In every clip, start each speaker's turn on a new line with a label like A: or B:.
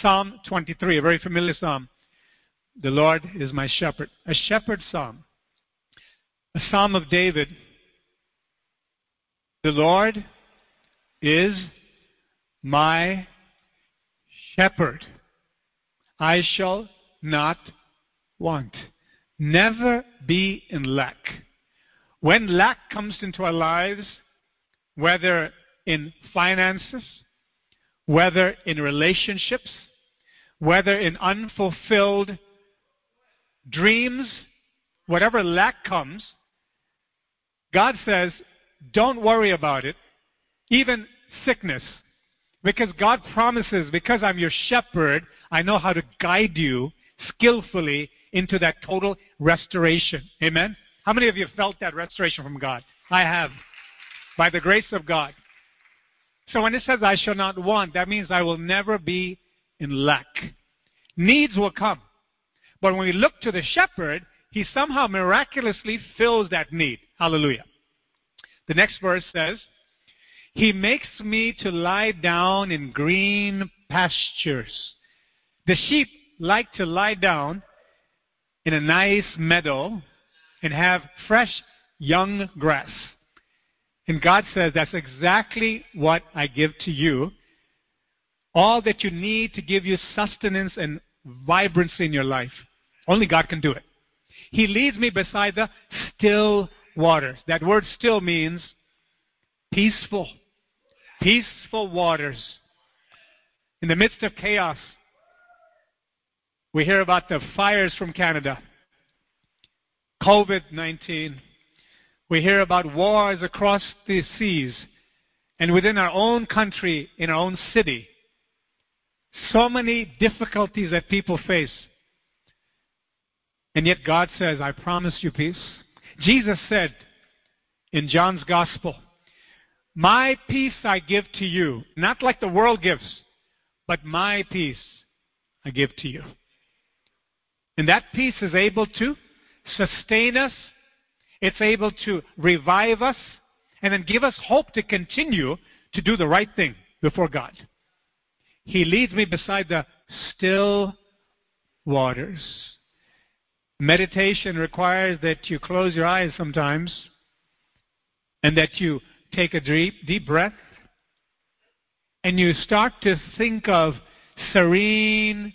A: Psalm 23, a very familiar psalm. The Lord is my shepherd. A shepherd psalm. A psalm of David. The Lord is my shepherd. I shall not want. Never be in lack. When lack comes into our lives, whether in finances, whether in relationships, whether in unfulfilled dreams, whatever lack comes, God says, don't worry about it, even sickness. Because God promises, because I'm your shepherd, I know how to guide you skillfully into that total restoration. Amen? How many of you felt that restoration from God? I have. By the grace of God. So when it says, I shall not want, that means I will never be in lack. Needs will come. But when we look to the shepherd, he somehow miraculously fills that need. Hallelujah. The next verse says, He makes me to lie down in green pastures. The sheep like to lie down in a nice meadow and have fresh young grass. And God says, That's exactly what I give to you. All that you need to give you sustenance and vibrancy in your life. Only God can do it. He leads me beside the still waters. That word still means peaceful. Peaceful waters. In the midst of chaos, we hear about the fires from Canada, COVID 19. We hear about wars across the seas and within our own country, in our own city. So many difficulties that people face. And yet God says, I promise you peace. Jesus said in John's Gospel, My peace I give to you, not like the world gives, but my peace I give to you. And that peace is able to sustain us, it's able to revive us, and then give us hope to continue to do the right thing before God. He leads me beside the still waters. Meditation requires that you close your eyes sometimes and that you take a deep, deep breath and you start to think of serene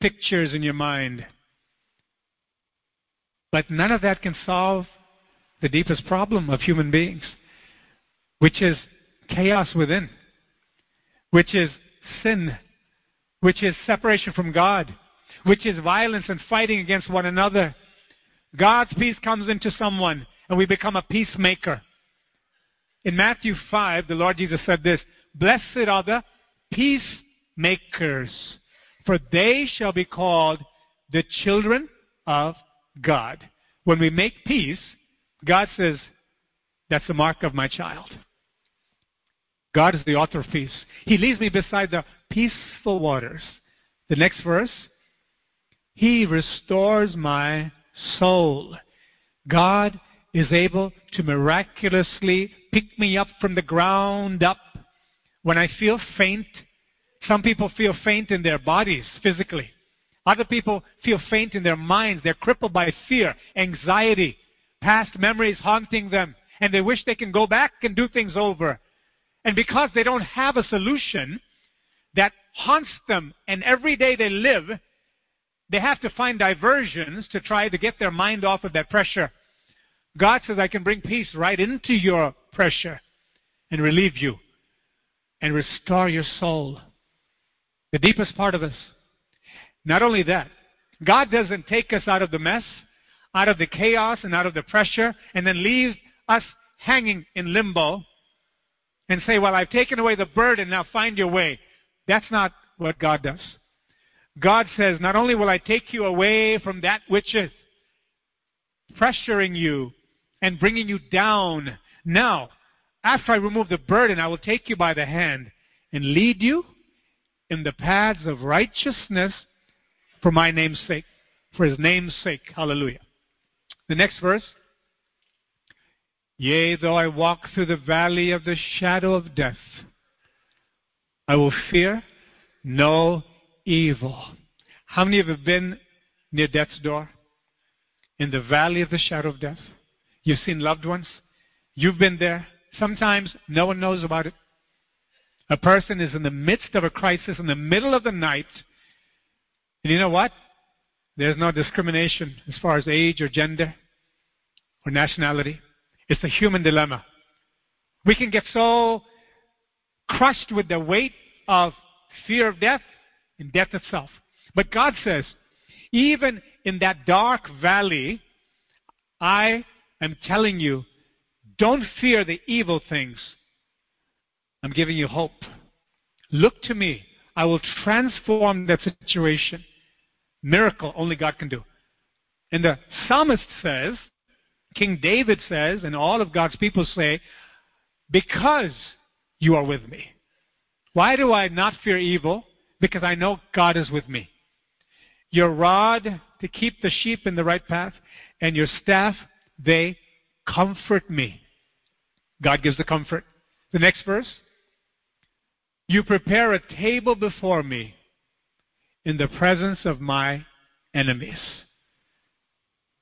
A: pictures in your mind. But none of that can solve the deepest problem of human beings, which is chaos within, which is sin, which is separation from God, which is violence and fighting against one another. God's peace comes into someone and we become a peacemaker. In Matthew 5, the Lord Jesus said this Blessed are the peacemakers, for they shall be called the children of God. When we make peace, God says, That's the mark of my child. God is the author of peace. He leads me beside the peaceful waters. The next verse, He restores my soul. God is able to miraculously pick me up from the ground up when I feel faint. Some people feel faint in their bodies physically. Other people feel faint in their minds. They're crippled by fear, anxiety, past memories haunting them, and they wish they can go back and do things over. And because they don't have a solution that haunts them, and every day they live, they have to find diversions to try to get their mind off of that pressure. God says, I can bring peace right into your pressure and relieve you and restore your soul. The deepest part of us. Not only that, God doesn't take us out of the mess, out of the chaos, and out of the pressure, and then leave us hanging in limbo and say, Well, I've taken away the burden, now find your way. That's not what God does. God says, Not only will I take you away from that which is pressuring you and bringing you down, now, after I remove the burden, I will take you by the hand and lead you in the paths of righteousness for my name's sake. For his name's sake. Hallelujah. The next verse. Yea, though I walk through the valley of the shadow of death, I will fear no evil. How many of you have been near death's door? In the valley of the shadow of death? You've seen loved ones? You've been there. Sometimes no one knows about it. A person is in the midst of a crisis in the middle of the night. And you know what? There's no discrimination as far as age or gender or nationality. It's a human dilemma. We can get so crushed with the weight of fear of death and death itself. But God says, even in that dark valley, I am telling you, don't fear the evil things. I'm giving you hope. Look to me. I will transform that situation. Miracle only God can do. And the psalmist says, King David says, and all of God's people say, because you are with me. Why do I not fear evil? Because I know God is with me. Your rod to keep the sheep in the right path, and your staff, they comfort me. God gives the comfort. The next verse. You prepare a table before me in the presence of my enemies.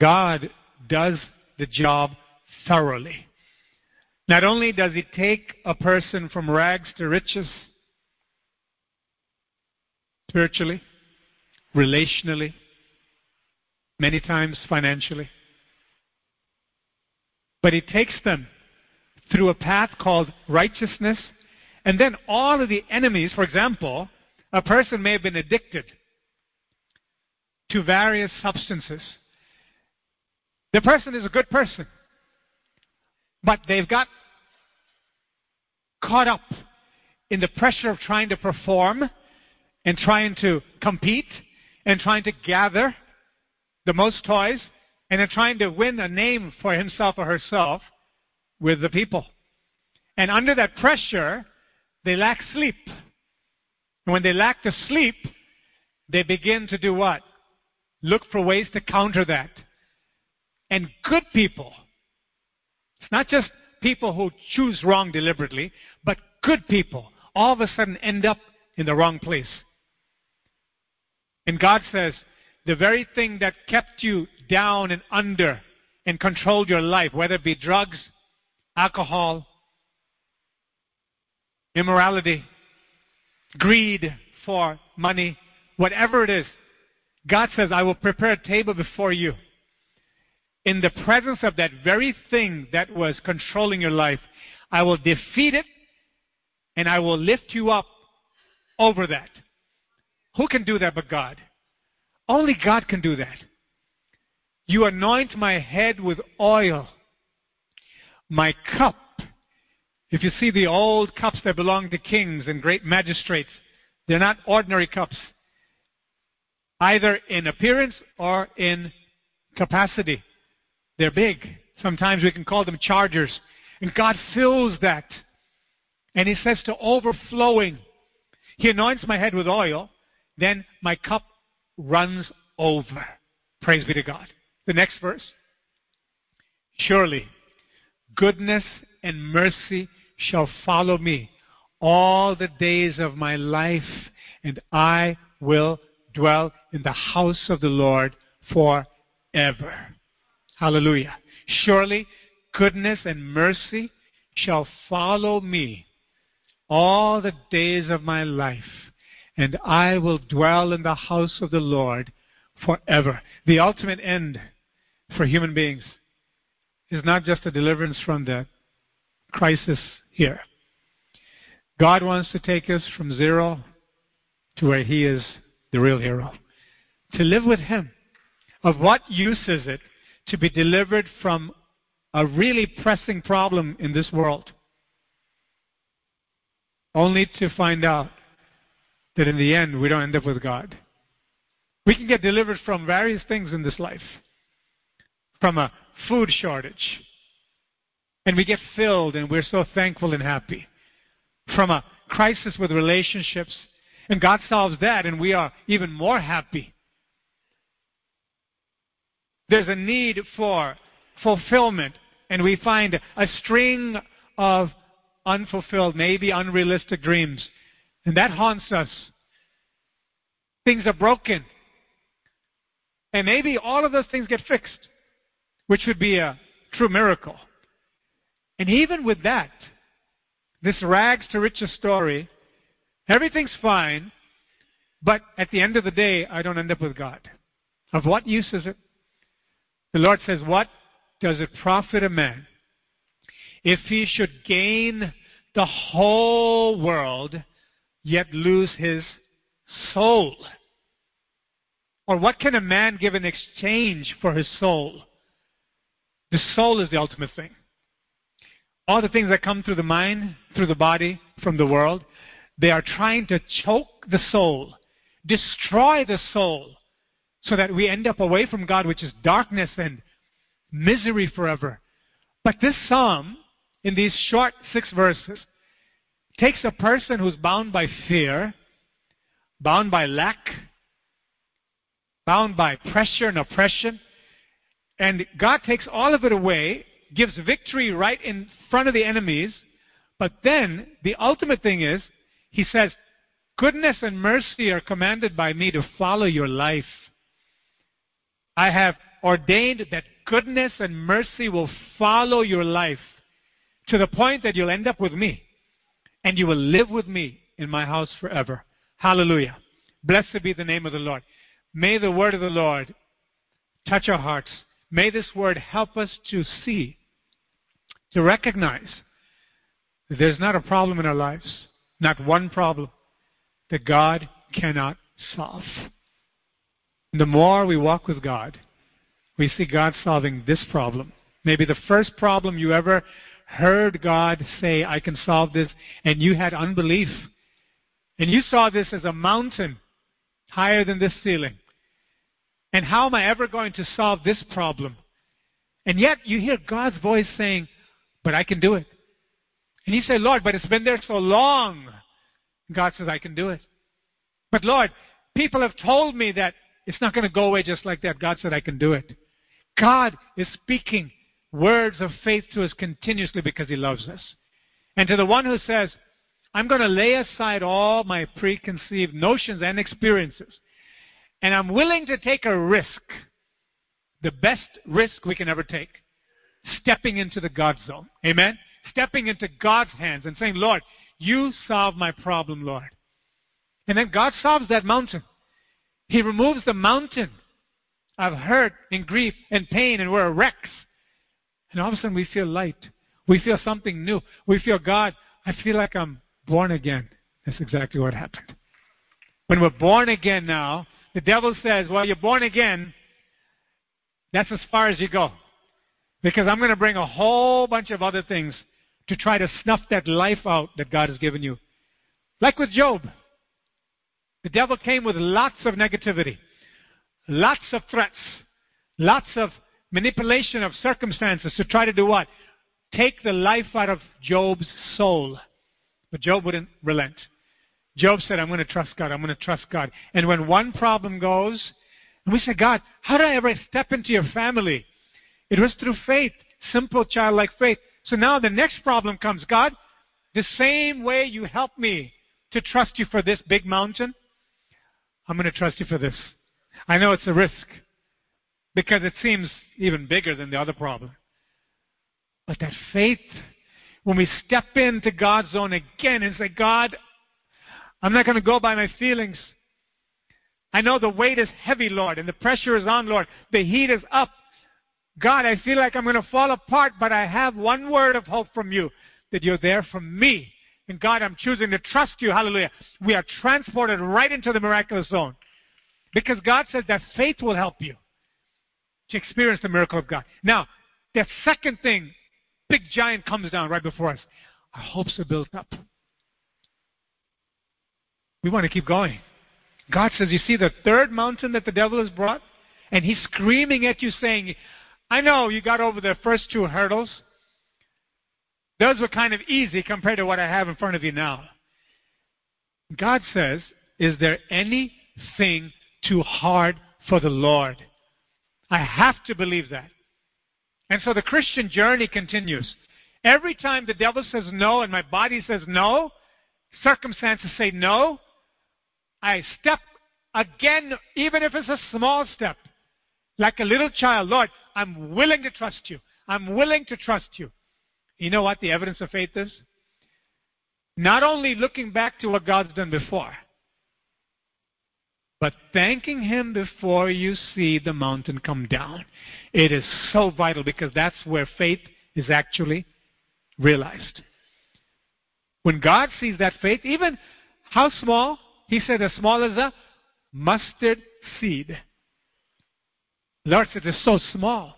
A: God does the job thoroughly. Not only does it take a person from rags to riches, spiritually, relationally, many times financially, but it takes them through a path called righteousness, and then all of the enemies, for example, a person may have been addicted to various substances. The person is a good person, but they've got caught up in the pressure of trying to perform and trying to compete and trying to gather the most toys and then trying to win a name for himself or herself with the people. And under that pressure, they lack sleep. And when they lack the sleep, they begin to do what? Look for ways to counter that. And good people, it's not just people who choose wrong deliberately, but good people all of a sudden end up in the wrong place. And God says, the very thing that kept you down and under and controlled your life, whether it be drugs, alcohol, immorality, greed for money, whatever it is, God says, I will prepare a table before you. In the presence of that very thing that was controlling your life, I will defeat it and I will lift you up over that. Who can do that but God? Only God can do that. You anoint my head with oil. My cup. If you see the old cups that belong to kings and great magistrates, they're not ordinary cups, either in appearance or in capacity. They're big. Sometimes we can call them chargers. And God fills that. And He says to overflowing. He anoints my head with oil, then my cup runs over. Praise be to God. The next verse. Surely goodness and mercy shall follow me all the days of my life, and I will dwell in the house of the Lord forever. Hallelujah. Surely goodness and mercy shall follow me all the days of my life, and I will dwell in the house of the Lord forever. The ultimate end for human beings is not just a deliverance from the crisis here. God wants to take us from zero to where He is the real hero. To live with Him. Of what use is it to be delivered from a really pressing problem in this world? Only to find out that in the end we don't end up with God. We can get delivered from various things in this life. From a food shortage. And we get filled and we're so thankful and happy. From a crisis with relationships. And God solves that and we are even more happy. There's a need for fulfillment and we find a string of unfulfilled, maybe unrealistic dreams. And that haunts us. things are broken. And maybe all of those things get fixed, which would be a true miracle. And even with that, this rags to riches story, everything's fine, but at the end of the day, I don't end up with God. Of what use is it? The Lord says, What does it profit a man if he should gain the whole world yet lose his soul? Or what can a man give in exchange for his soul? The soul is the ultimate thing. All the things that come through the mind, through the body, from the world, they are trying to choke the soul, destroy the soul, so that we end up away from God, which is darkness and misery forever. But this psalm, in these short six verses, takes a person who's bound by fear, bound by lack, bound by pressure and oppression, and God takes all of it away, gives victory right in front of the enemies, but then the ultimate thing is, He says, Goodness and mercy are commanded by me to follow your life. I have ordained that goodness and mercy will follow your life to the point that you'll end up with me and you will live with me in my house forever. Hallelujah. Blessed be the name of the Lord. May the word of the Lord touch our hearts. May this word help us to see, to recognize that there's not a problem in our lives, not one problem that God cannot solve. The more we walk with God, we see God solving this problem. Maybe the first problem you ever heard God say, I can solve this, and you had unbelief. And you saw this as a mountain higher than this ceiling. And how am I ever going to solve this problem? And yet you hear God's voice saying, But I can do it. And you say, Lord, but it's been there so long. God says, I can do it. But Lord, people have told me that it's not going to go away just like that. God said, I can do it. God is speaking words of faith to us continuously because He loves us. And to the one who says, I'm going to lay aside all my preconceived notions and experiences, and I'm willing to take a risk, the best risk we can ever take, stepping into the God zone. Amen? Stepping into God's hands and saying, Lord, you solve my problem, Lord. And then God solves that mountain. He removes the mountain of hurt and grief and pain, and we're wrecks. And all of a sudden we feel light. We feel something new. We feel, God, I feel like I'm born again. That's exactly what happened. When we're born again now, the devil says, Well, you're born again. That's as far as you go. Because I'm going to bring a whole bunch of other things to try to snuff that life out that God has given you. Like with Job. The devil came with lots of negativity, lots of threats, lots of manipulation of circumstances to try to do what? Take the life out of Job's soul. But Job wouldn't relent. Job said, I'm going to trust God. I'm going to trust God. And when one problem goes, and we say, God, how did I ever step into your family? It was through faith, simple childlike faith. So now the next problem comes. God, the same way you helped me to trust you for this big mountain, I'm going to trust you for this. I know it's a risk because it seems even bigger than the other problem. But that faith, when we step into God's zone again and say, God, I'm not going to go by my feelings. I know the weight is heavy, Lord, and the pressure is on, Lord. The heat is up. God, I feel like I'm going to fall apart, but I have one word of hope from you that you're there for me. And God, I'm choosing to trust you. Hallelujah. We are transported right into the miraculous zone. Because God says that faith will help you to experience the miracle of God. Now, the second thing, big giant comes down right before us. Our hopes are built up. We want to keep going. God says, You see the third mountain that the devil has brought? And he's screaming at you, saying, I know you got over the first two hurdles. Those were kind of easy compared to what I have in front of you now. God says, Is there anything too hard for the Lord? I have to believe that. And so the Christian journey continues. Every time the devil says no and my body says no, circumstances say no, I step again, even if it's a small step, like a little child, Lord, I'm willing to trust you. I'm willing to trust you. You know what the evidence of faith is? Not only looking back to what God's done before, but thanking Him before you see the mountain come down. It is so vital because that's where faith is actually realized. When God sees that faith, even how small? He said, as small as a mustard seed. Lord said, it's so small.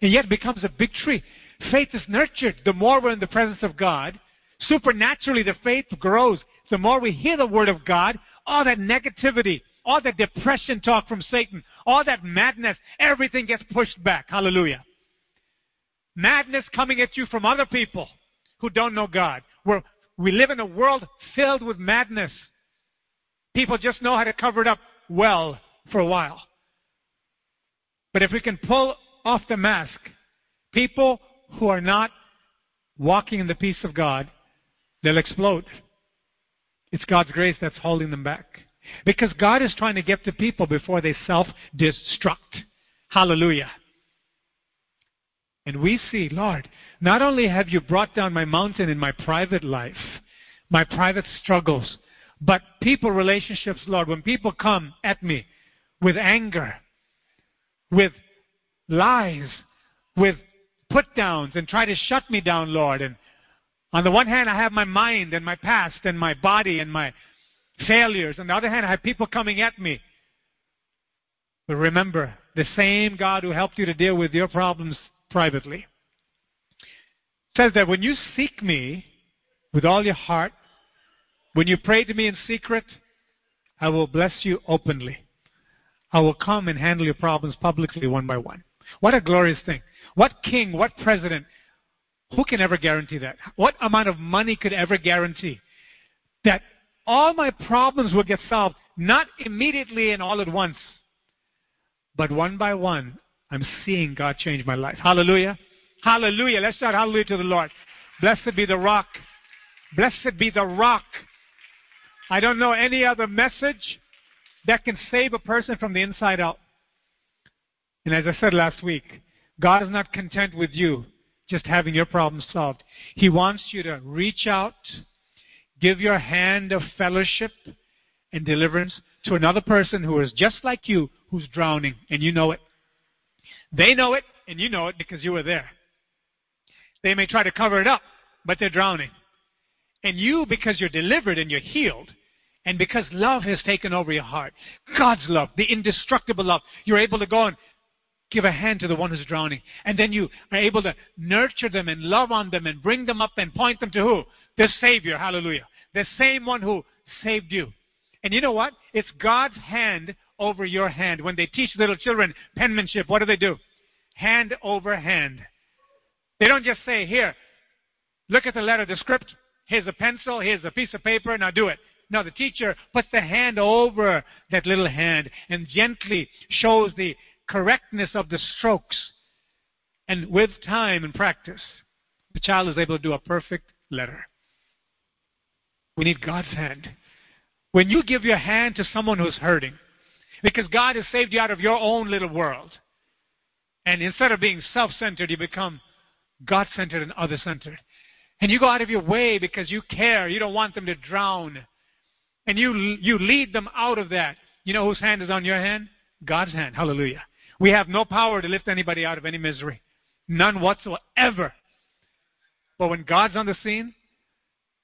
A: And yet becomes a big tree. Faith is nurtured. The more we're in the presence of God, supernaturally the faith grows. The more we hear the word of God, all that negativity, all that depression talk from Satan, all that madness, everything gets pushed back. Hallelujah. Madness coming at you from other people who don't know God. We're, we live in a world filled with madness. People just know how to cover it up well for a while. But if we can pull off the mask, people who are not walking in the peace of God, they'll explode. It's God's grace that's holding them back. Because God is trying to get the people before they self destruct. Hallelujah. And we see, Lord, not only have you brought down my mountain in my private life, my private struggles, but people relationships, Lord, when people come at me with anger, with lies, with put downs, and try to shut me down, Lord. And on the one hand, I have my mind and my past and my body and my failures. On the other hand, I have people coming at me. But remember, the same God who helped you to deal with your problems privately says that when you seek me with all your heart, when you pray to me in secret, I will bless you openly. I will come and handle your problems publicly one by one. What a glorious thing. What king, what president, who can ever guarantee that? What amount of money could ever guarantee that all my problems will get solved, not immediately and all at once, but one by one, I'm seeing God change my life. Hallelujah. Hallelujah. Let's shout hallelujah to the Lord. Blessed be the rock. Blessed be the rock. I don't know any other message that can save a person from the inside out. And as I said last week, God is not content with you just having your problems solved. He wants you to reach out, give your hand of fellowship and deliverance to another person who is just like you, who's drowning, and you know it. They know it, and you know it because you were there. They may try to cover it up, but they're drowning. And you, because you're delivered and you're healed, and because love has taken over your heart, God's love, the indestructible love, you're able to go and give a hand to the one who's drowning. And then you are able to nurture them and love on them and bring them up and point them to who? The Savior. Hallelujah. The same one who saved you. And you know what? It's God's hand over your hand. When they teach little children penmanship, what do they do? Hand over hand. They don't just say, here, look at the letter, the script. Here's a pencil, here's a piece of paper, now do it. No, the teacher puts the hand over that little hand and gently shows the correctness of the strokes. And with time and practice, the child is able to do a perfect letter. We need God's hand. When you give your hand to someone who's hurting, because God has saved you out of your own little world, and instead of being self centered, you become God centered and other centered. And you go out of your way because you care. You don't want them to drown. And you, you lead them out of that. You know whose hand is on your hand? God's hand. Hallelujah. We have no power to lift anybody out of any misery. None whatsoever. But when God's on the scene,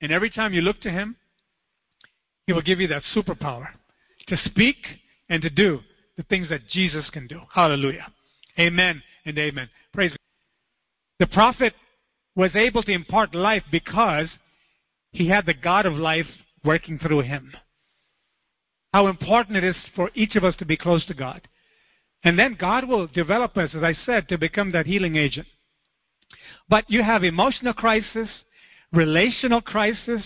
A: and every time you look to Him, He will give you that superpower to speak and to do the things that Jesus can do. Hallelujah. Amen and amen. Praise God. The prophet was able to impart life because he had the God of life working through him. How important it is for each of us to be close to God. And then God will develop us, as I said, to become that healing agent. But you have emotional crisis, relational crisis,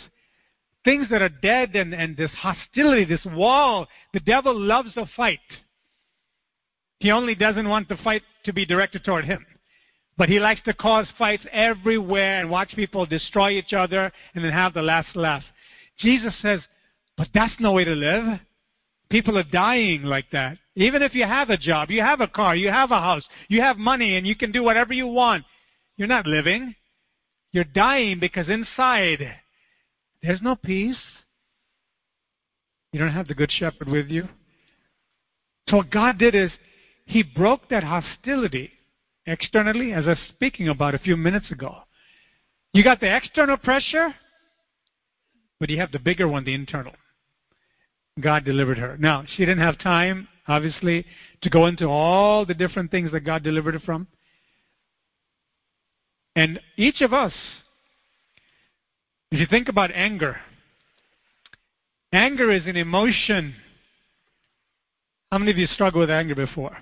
A: things that are dead, and, and this hostility, this wall. The devil loves a fight. He only doesn't want the fight to be directed toward him. But he likes to cause fights everywhere and watch people destroy each other and then have the last laugh. Jesus says, but that's no way to live. people are dying like that. Even if you have a job, you have a car, you have a house, you have money, and you can do whatever you want, you're not living. You're dying because inside there's no peace. You don't have the Good Shepherd with you. So what God did is He broke that hostility externally, as I was speaking about a few minutes ago. You got the external pressure, but you have the bigger one, the internal. God delivered her. Now, she didn't have time, obviously, to go into all the different things that God delivered from. And each of us, if you think about anger, anger is an emotion. How many of you struggle with anger before?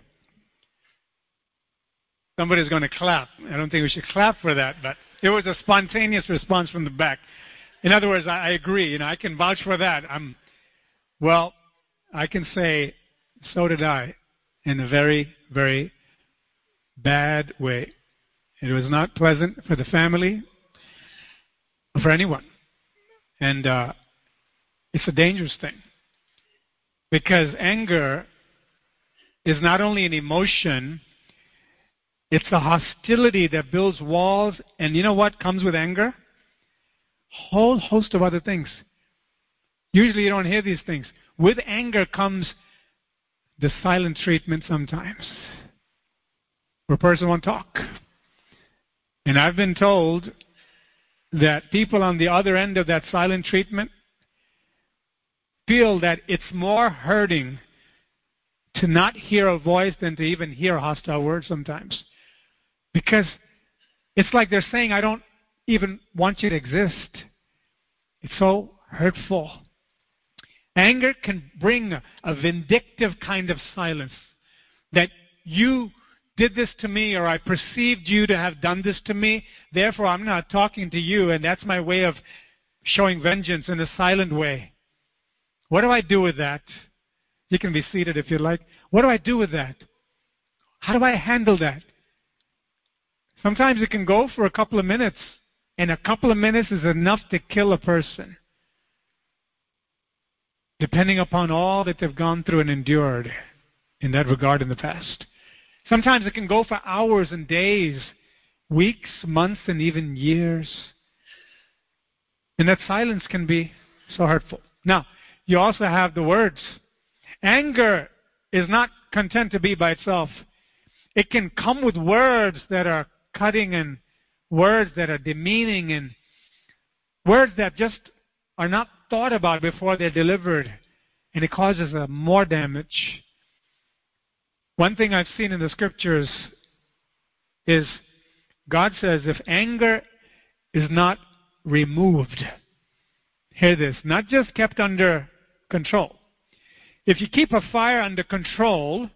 A: Somebody's going to clap. I don't think we should clap for that, but it was a spontaneous response from the back. In other words, I agree. You know, I can vouch for that. I'm, well, I can say, so did I, in a very, very bad way. It was not pleasant for the family, for anyone. And uh, it's a dangerous thing. Because anger is not only an emotion, it's a hostility that builds walls. And you know what comes with anger? Whole host of other things. Usually you don't hear these things. With anger comes the silent treatment sometimes. Where a person won't talk. And I've been told that people on the other end of that silent treatment feel that it's more hurting to not hear a voice than to even hear hostile words sometimes. Because it's like they're saying, I don't even want you to exist. It's so hurtful. Anger can bring a vindictive kind of silence that you did this to me or I perceived you to have done this to me, therefore I'm not talking to you, and that's my way of showing vengeance in a silent way. What do I do with that? You can be seated if you like. What do I do with that? How do I handle that? Sometimes it can go for a couple of minutes, and a couple of minutes is enough to kill a person, depending upon all that they've gone through and endured in that regard in the past. Sometimes it can go for hours and days, weeks, months, and even years. And that silence can be so hurtful. Now, you also have the words. Anger is not content to be by itself. It can come with words that are cutting and words that are demeaning and words that just are not thought about before they're delivered. And it causes more damage. One thing I've seen in the scriptures is God says if anger is not removed, hear this, not just kept under control. If you keep a fire under control,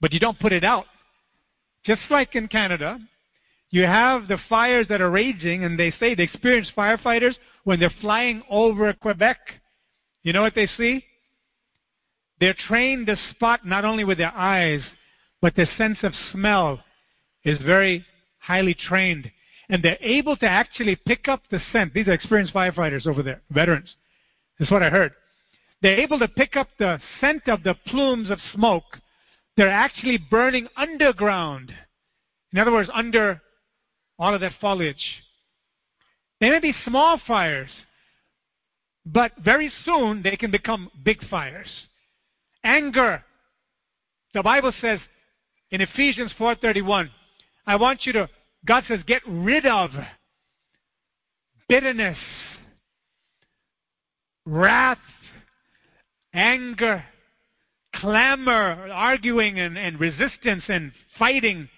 A: but you don't put it out, just like in Canada, you have the fires that are raging, and they say the experienced firefighters, when they're flying over Quebec, you know what they see? They're trained to spot not only with their eyes, but their sense of smell is very highly trained. And they're able to actually pick up the scent. These are experienced firefighters over there, veterans. That's what I heard. They're able to pick up the scent of the plumes of smoke. They're actually burning underground. In other words, under all of that foliage. They may be small fires, but very soon they can become big fires. Anger. The Bible says in Ephesians 4:31, I want you to God says get rid of bitterness, wrath, anger, clamor, arguing and, and resistance and fighting,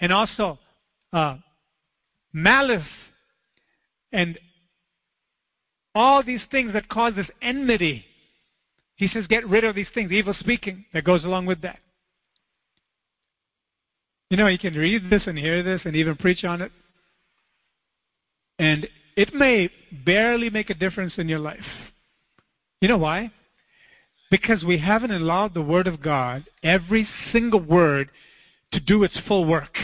A: and also uh, malice and all these things that cause this enmity he says, get rid of these things, evil speaking that goes along with that. You know, you can read this and hear this and even preach on it. And it may barely make a difference in your life. You know why? Because we haven't allowed the Word of God, every single word, to do its full work.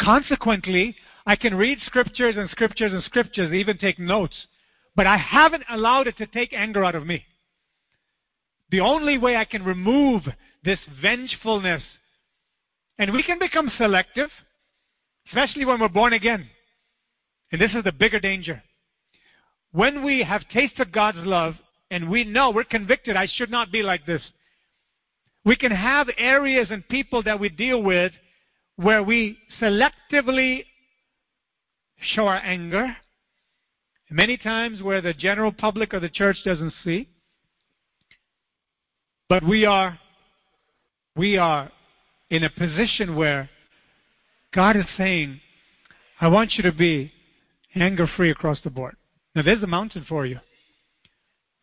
A: Consequently, I can read scriptures and scriptures and scriptures, even take notes, but I haven't allowed it to take anger out of me. the only way I can remove this vengefulness, and we can become selective, especially when we're born again. And this is the bigger danger. When we have tasted God's love and we know, we're convicted, I should not be like this. We can have areas and people that we deal with where we selectively show our anger, many times where the general public or the church doesn't see. But we are we are in a position where God is saying, I want you to be anger free across the board. Now there's a mountain for you.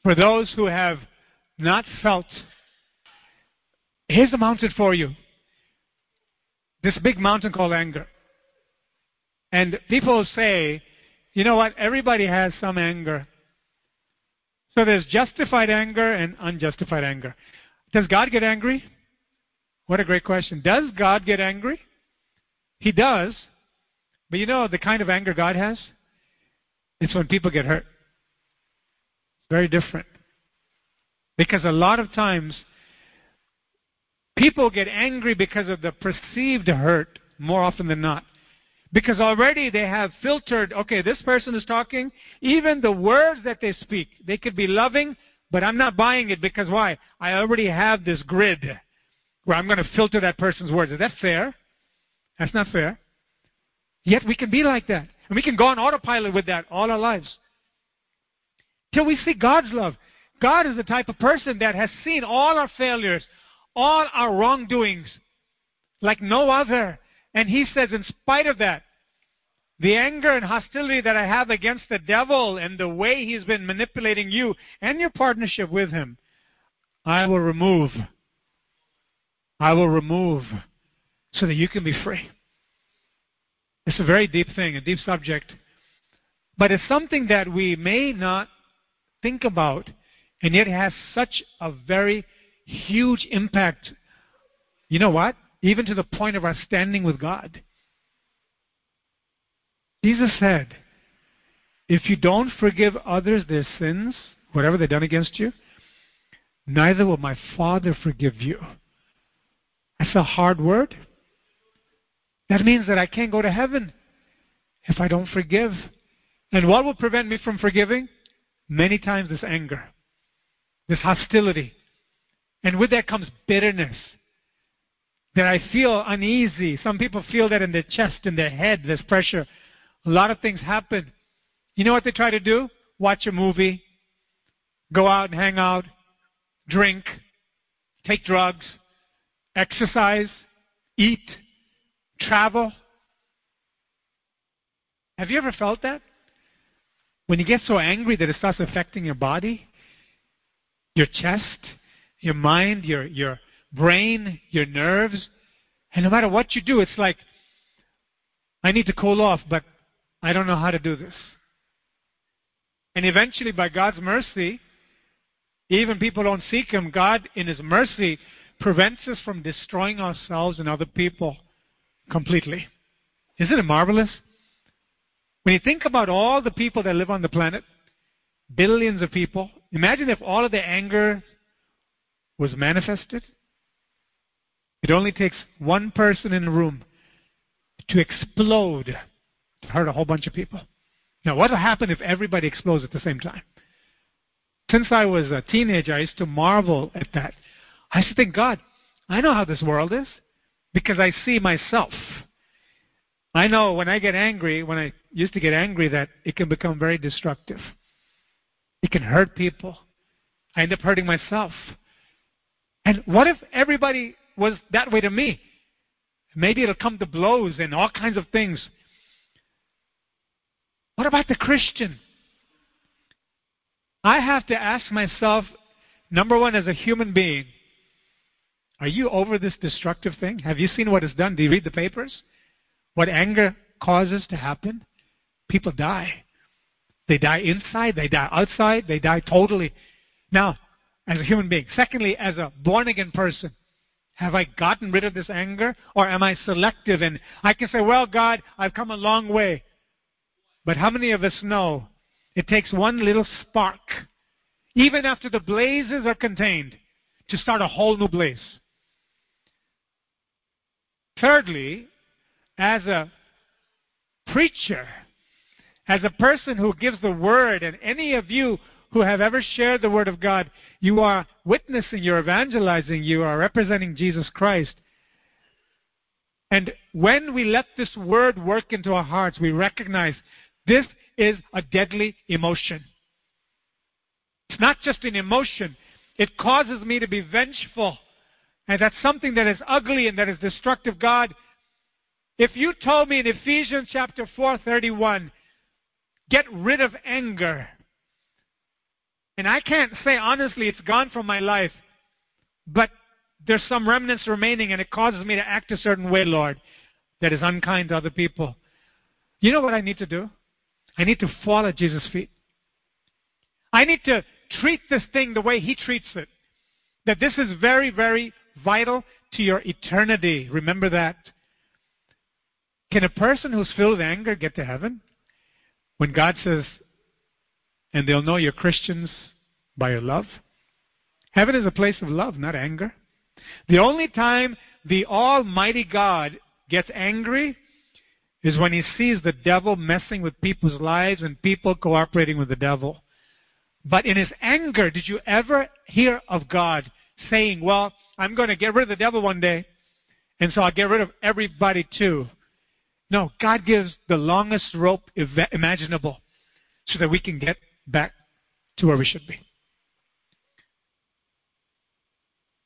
A: For those who have not felt, here's a mountain for you. This big mountain called anger. And people say, you know what? Everybody has some anger. So there's justified anger and unjustified anger. Does God get angry? What a great question. Does God get angry? He does. But you know the kind of anger God has? It's when people get hurt. It's very different. Because a lot of times, people get angry because of the perceived hurt more often than not. Because already they have filtered, okay, this person is talking, even the words that they speak, they could be loving, but I'm not buying it because why? I already have this grid where I'm going to filter that person's words. Is that fair? That's not fair. Yet we can be like that. And we can go on autopilot with that all our lives. Till we see God's love. God is the type of person that has seen all our failures, all our wrongdoings, like no other. And He says, in spite of that, the anger and hostility that I have against the devil and the way he's been manipulating you and your partnership with him, I will remove. I will remove so that you can be free. It's a very deep thing, a deep subject. But it's something that we may not think about, and yet it has such a very huge impact. You know what? Even to the point of our standing with God. Jesus said, If you don't forgive others their sins, whatever they've done against you, neither will my Father forgive you. That's a hard word. That means that I can't go to heaven if I don't forgive. And what will prevent me from forgiving? Many times this anger, this hostility. And with that comes bitterness. That I feel uneasy. Some people feel that in their chest, in their head, there's pressure. A lot of things happen. You know what they try to do? Watch a movie, go out and hang out, drink, take drugs, exercise, eat, travel. Have you ever felt that? When you get so angry that it starts affecting your body, your chest, your mind, your, your brain, your nerves, and no matter what you do, it's like, I need to cool off, but I don't know how to do this. And eventually, by God's mercy, even people don't seek Him, God, in His mercy, prevents us from destroying ourselves and other people completely. Isn't it marvelous? When you think about all the people that live on the planet, billions of people, imagine if all of the anger was manifested. It only takes one person in a room to explode hurt a whole bunch of people. Now, what will happen if everybody explodes at the same time? Since I was a teenager, I used to marvel at that. I used to think, God, I know how this world is because I see myself. I know when I get angry, when I used to get angry, that it can become very destructive. It can hurt people. I end up hurting myself. And what if everybody was that way to me? Maybe it'll come to blows and all kinds of things. What about the Christian? I have to ask myself, number one, as a human being, are you over this destructive thing? Have you seen what it's done? Do you read the papers? What anger causes to happen? People die. They die inside, they die outside, they die totally. Now, as a human being. Secondly, as a born again person, have I gotten rid of this anger? Or am I selective? And I can say, well, God, I've come a long way. But how many of us know it takes one little spark, even after the blazes are contained, to start a whole new blaze? Thirdly, as a preacher, as a person who gives the word, and any of you who have ever shared the word of God, you are witnessing, you're evangelizing, you are representing Jesus Christ. And when we let this word work into our hearts, we recognize this is a deadly emotion. It's not just an emotion, it causes me to be vengeful. And that's something that is ugly and that is destructive. God, if you told me in Ephesians chapter 4:31, get rid of anger. And I can't say honestly it's gone from my life, but there's some remnants remaining and it causes me to act a certain way, Lord, that is unkind to other people. You know what I need to do? I need to fall at Jesus' feet. I need to treat this thing the way He treats it. That this is very, very vital to your eternity. Remember that. Can a person who's filled with anger get to heaven? When God says, and they'll know you're Christians by your love? Heaven is a place of love, not anger. The only time the Almighty God gets angry is when he sees the devil messing with people's lives and people cooperating with the devil. But in his anger, did you ever hear of God saying, Well, I'm going to get rid of the devil one day, and so I'll get rid of everybody too? No, God gives the longest rope imaginable so that we can get back to where we should be.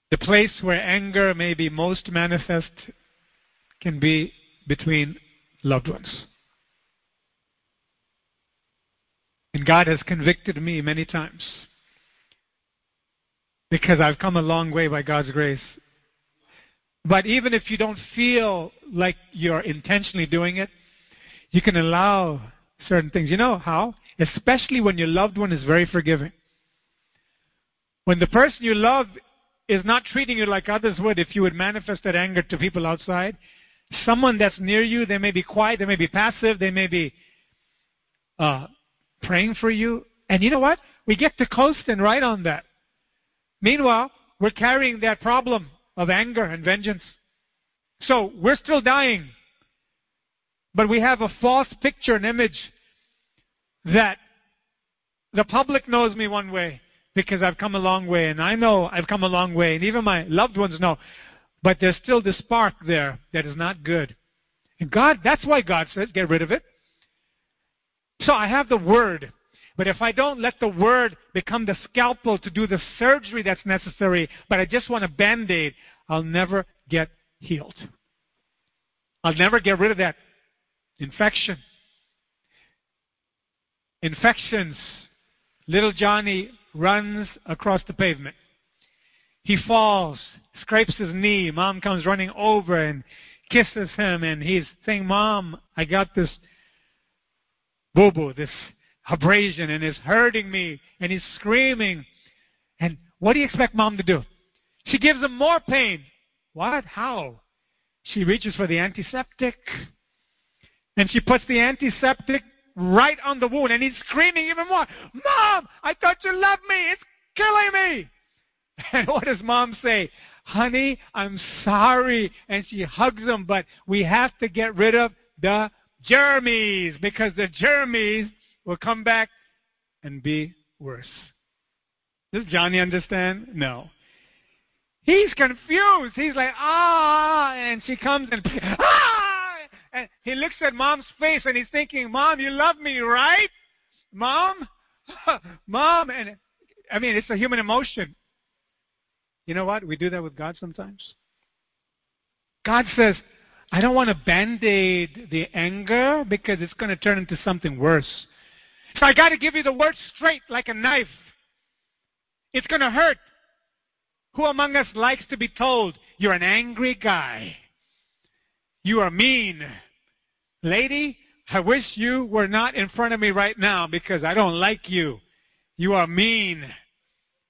A: The place where anger may be most manifest can be between loved ones. And God has convicted me many times because I've come a long way by God's grace. But even if you don't feel like you're intentionally doing it, you can allow certain things. You know how? Especially when your loved one is very forgiving. When the person you love is not treating you like others would if you would manifest that anger to people outside, someone that's near you, they may be quiet, they may be passive, they may be uh, praying for you. And you know what? We get to coast and right on that. Meanwhile, we're carrying that problem of anger and vengeance. So we're still dying. But we have a false picture and image that the public knows me one way because I've come a long way and I know I've come a long way and even my loved ones know. But there's still the spark there that is not good. And God, that's why God says, get rid of it. So I have the word. But if I don't let the word become the scalpel to do the surgery that's necessary, but I just want a band aid, I'll never get healed. I'll never get rid of that infection. Infections. Little Johnny runs across the pavement. He falls, scrapes his knee. Mom comes running over and kisses him, and he's saying, Mom, I got this boo boo, this abrasion, and it's hurting me, and he's screaming. And what do you expect mom to do? She gives him more pain. What? How? She reaches for the antiseptic, and she puts the antiseptic right on the wound, and he's screaming even more, Mom, I thought you loved me. It's killing me. And what does mom say? Honey, I'm sorry. And she hugs him, but we have to get rid of the germs because the germs will come back and be worse. Does Johnny understand? No. He's confused. He's like, ah, and she comes and, ah, and he looks at mom's face and he's thinking, Mom, you love me, right? Mom? Mom? And I mean, it's a human emotion. You know what? We do that with God sometimes. God says, I don't want to band aid the anger because it's going to turn into something worse. So I got to give you the word straight like a knife. It's going to hurt. Who among us likes to be told, you're an angry guy? You are mean. Lady, I wish you were not in front of me right now because I don't like you. You are mean.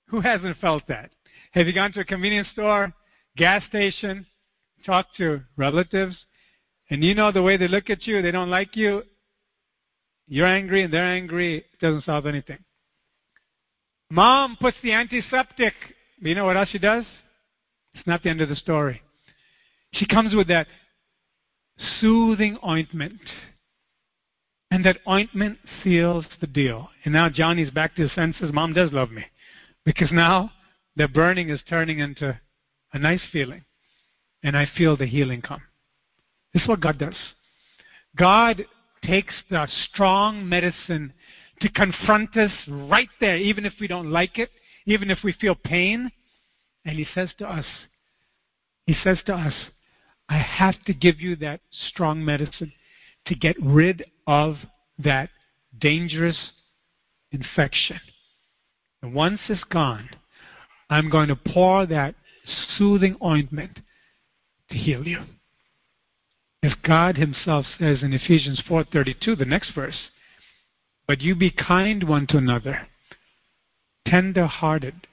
A: Who hasn't felt that? Have you gone to a convenience store, gas station, talked to relatives, and you know the way they look at you, they don't like you, you're angry and they're angry, it doesn't solve anything. Mom puts the antiseptic you know what else she does? It's not the end of the story. She comes with that soothing ointment. And that ointment seals the deal. And now Johnny's back to his senses. Mom does love me. Because now the burning is turning into a nice feeling. And I feel the healing come. This is what God does. God takes the strong medicine to confront us right there, even if we don't like it, even if we feel pain. And He says to us, He says to us, I have to give you that strong medicine to get rid of that dangerous infection. And once it's gone, I'm going to pour that soothing ointment to heal you. As God himself says in Ephesians 4:32, the next verse, but you be kind one to another, tender-hearted,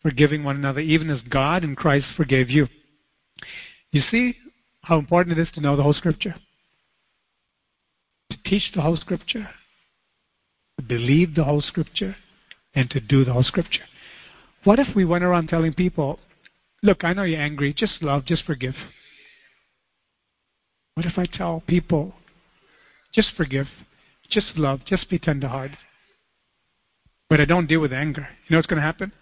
A: forgiving one another, even as God in Christ forgave you. You see how important it is to know the whole Scripture? To teach the whole Scripture, to believe the whole Scripture, and to do the whole Scripture. What if we went around telling people, look, I know you're angry, just love, just forgive? What if I tell people, just forgive, just love, just be tenderhearted? But I don't deal with anger. You know what's going to happen?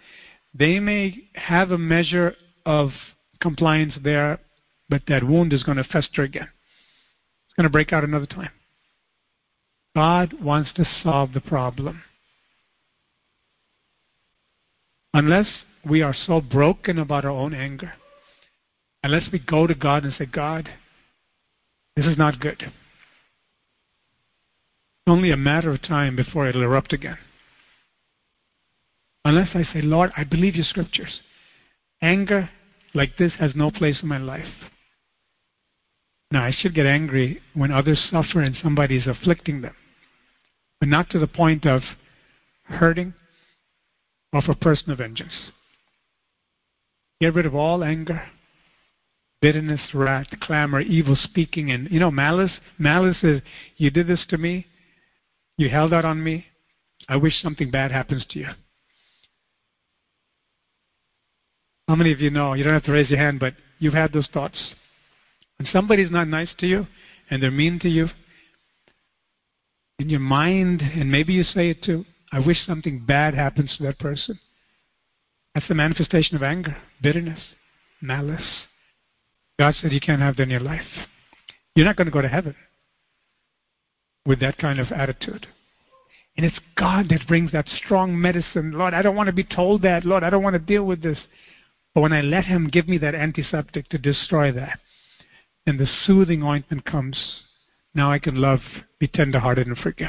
A: They may have a measure of compliance there, but that wound is going to fester again. It's going to break out another time. God wants to solve the problem. Unless we are so broken about our own anger, unless we go to God and say, God, this is not good. It's only a matter of time before it'll erupt again. Unless I say, Lord, I believe your scriptures. Anger like this has no place in my life. Now, I should get angry when others suffer and somebody is afflicting them, but not to the point of hurting or for personal vengeance. Get rid of all anger, bitterness, wrath, clamor, evil speaking, and you know malice. Malice is you did this to me, you held out on me. I wish something bad happens to you. How many of you know? You don't have to raise your hand, but you've had those thoughts. When somebody's not nice to you and they're mean to you, in your mind, and maybe you say it too, I wish something bad happens to that person. That's the manifestation of anger, bitterness, malice. God said you can't have that in your life. You're not going to go to heaven with that kind of attitude. And it's God that brings that strong medicine. Lord, I don't want to be told that. Lord, I don't want to deal with this. But when I let Him give me that antiseptic to destroy that, and the soothing ointment comes, now I can love, be tenderhearted, and forgive.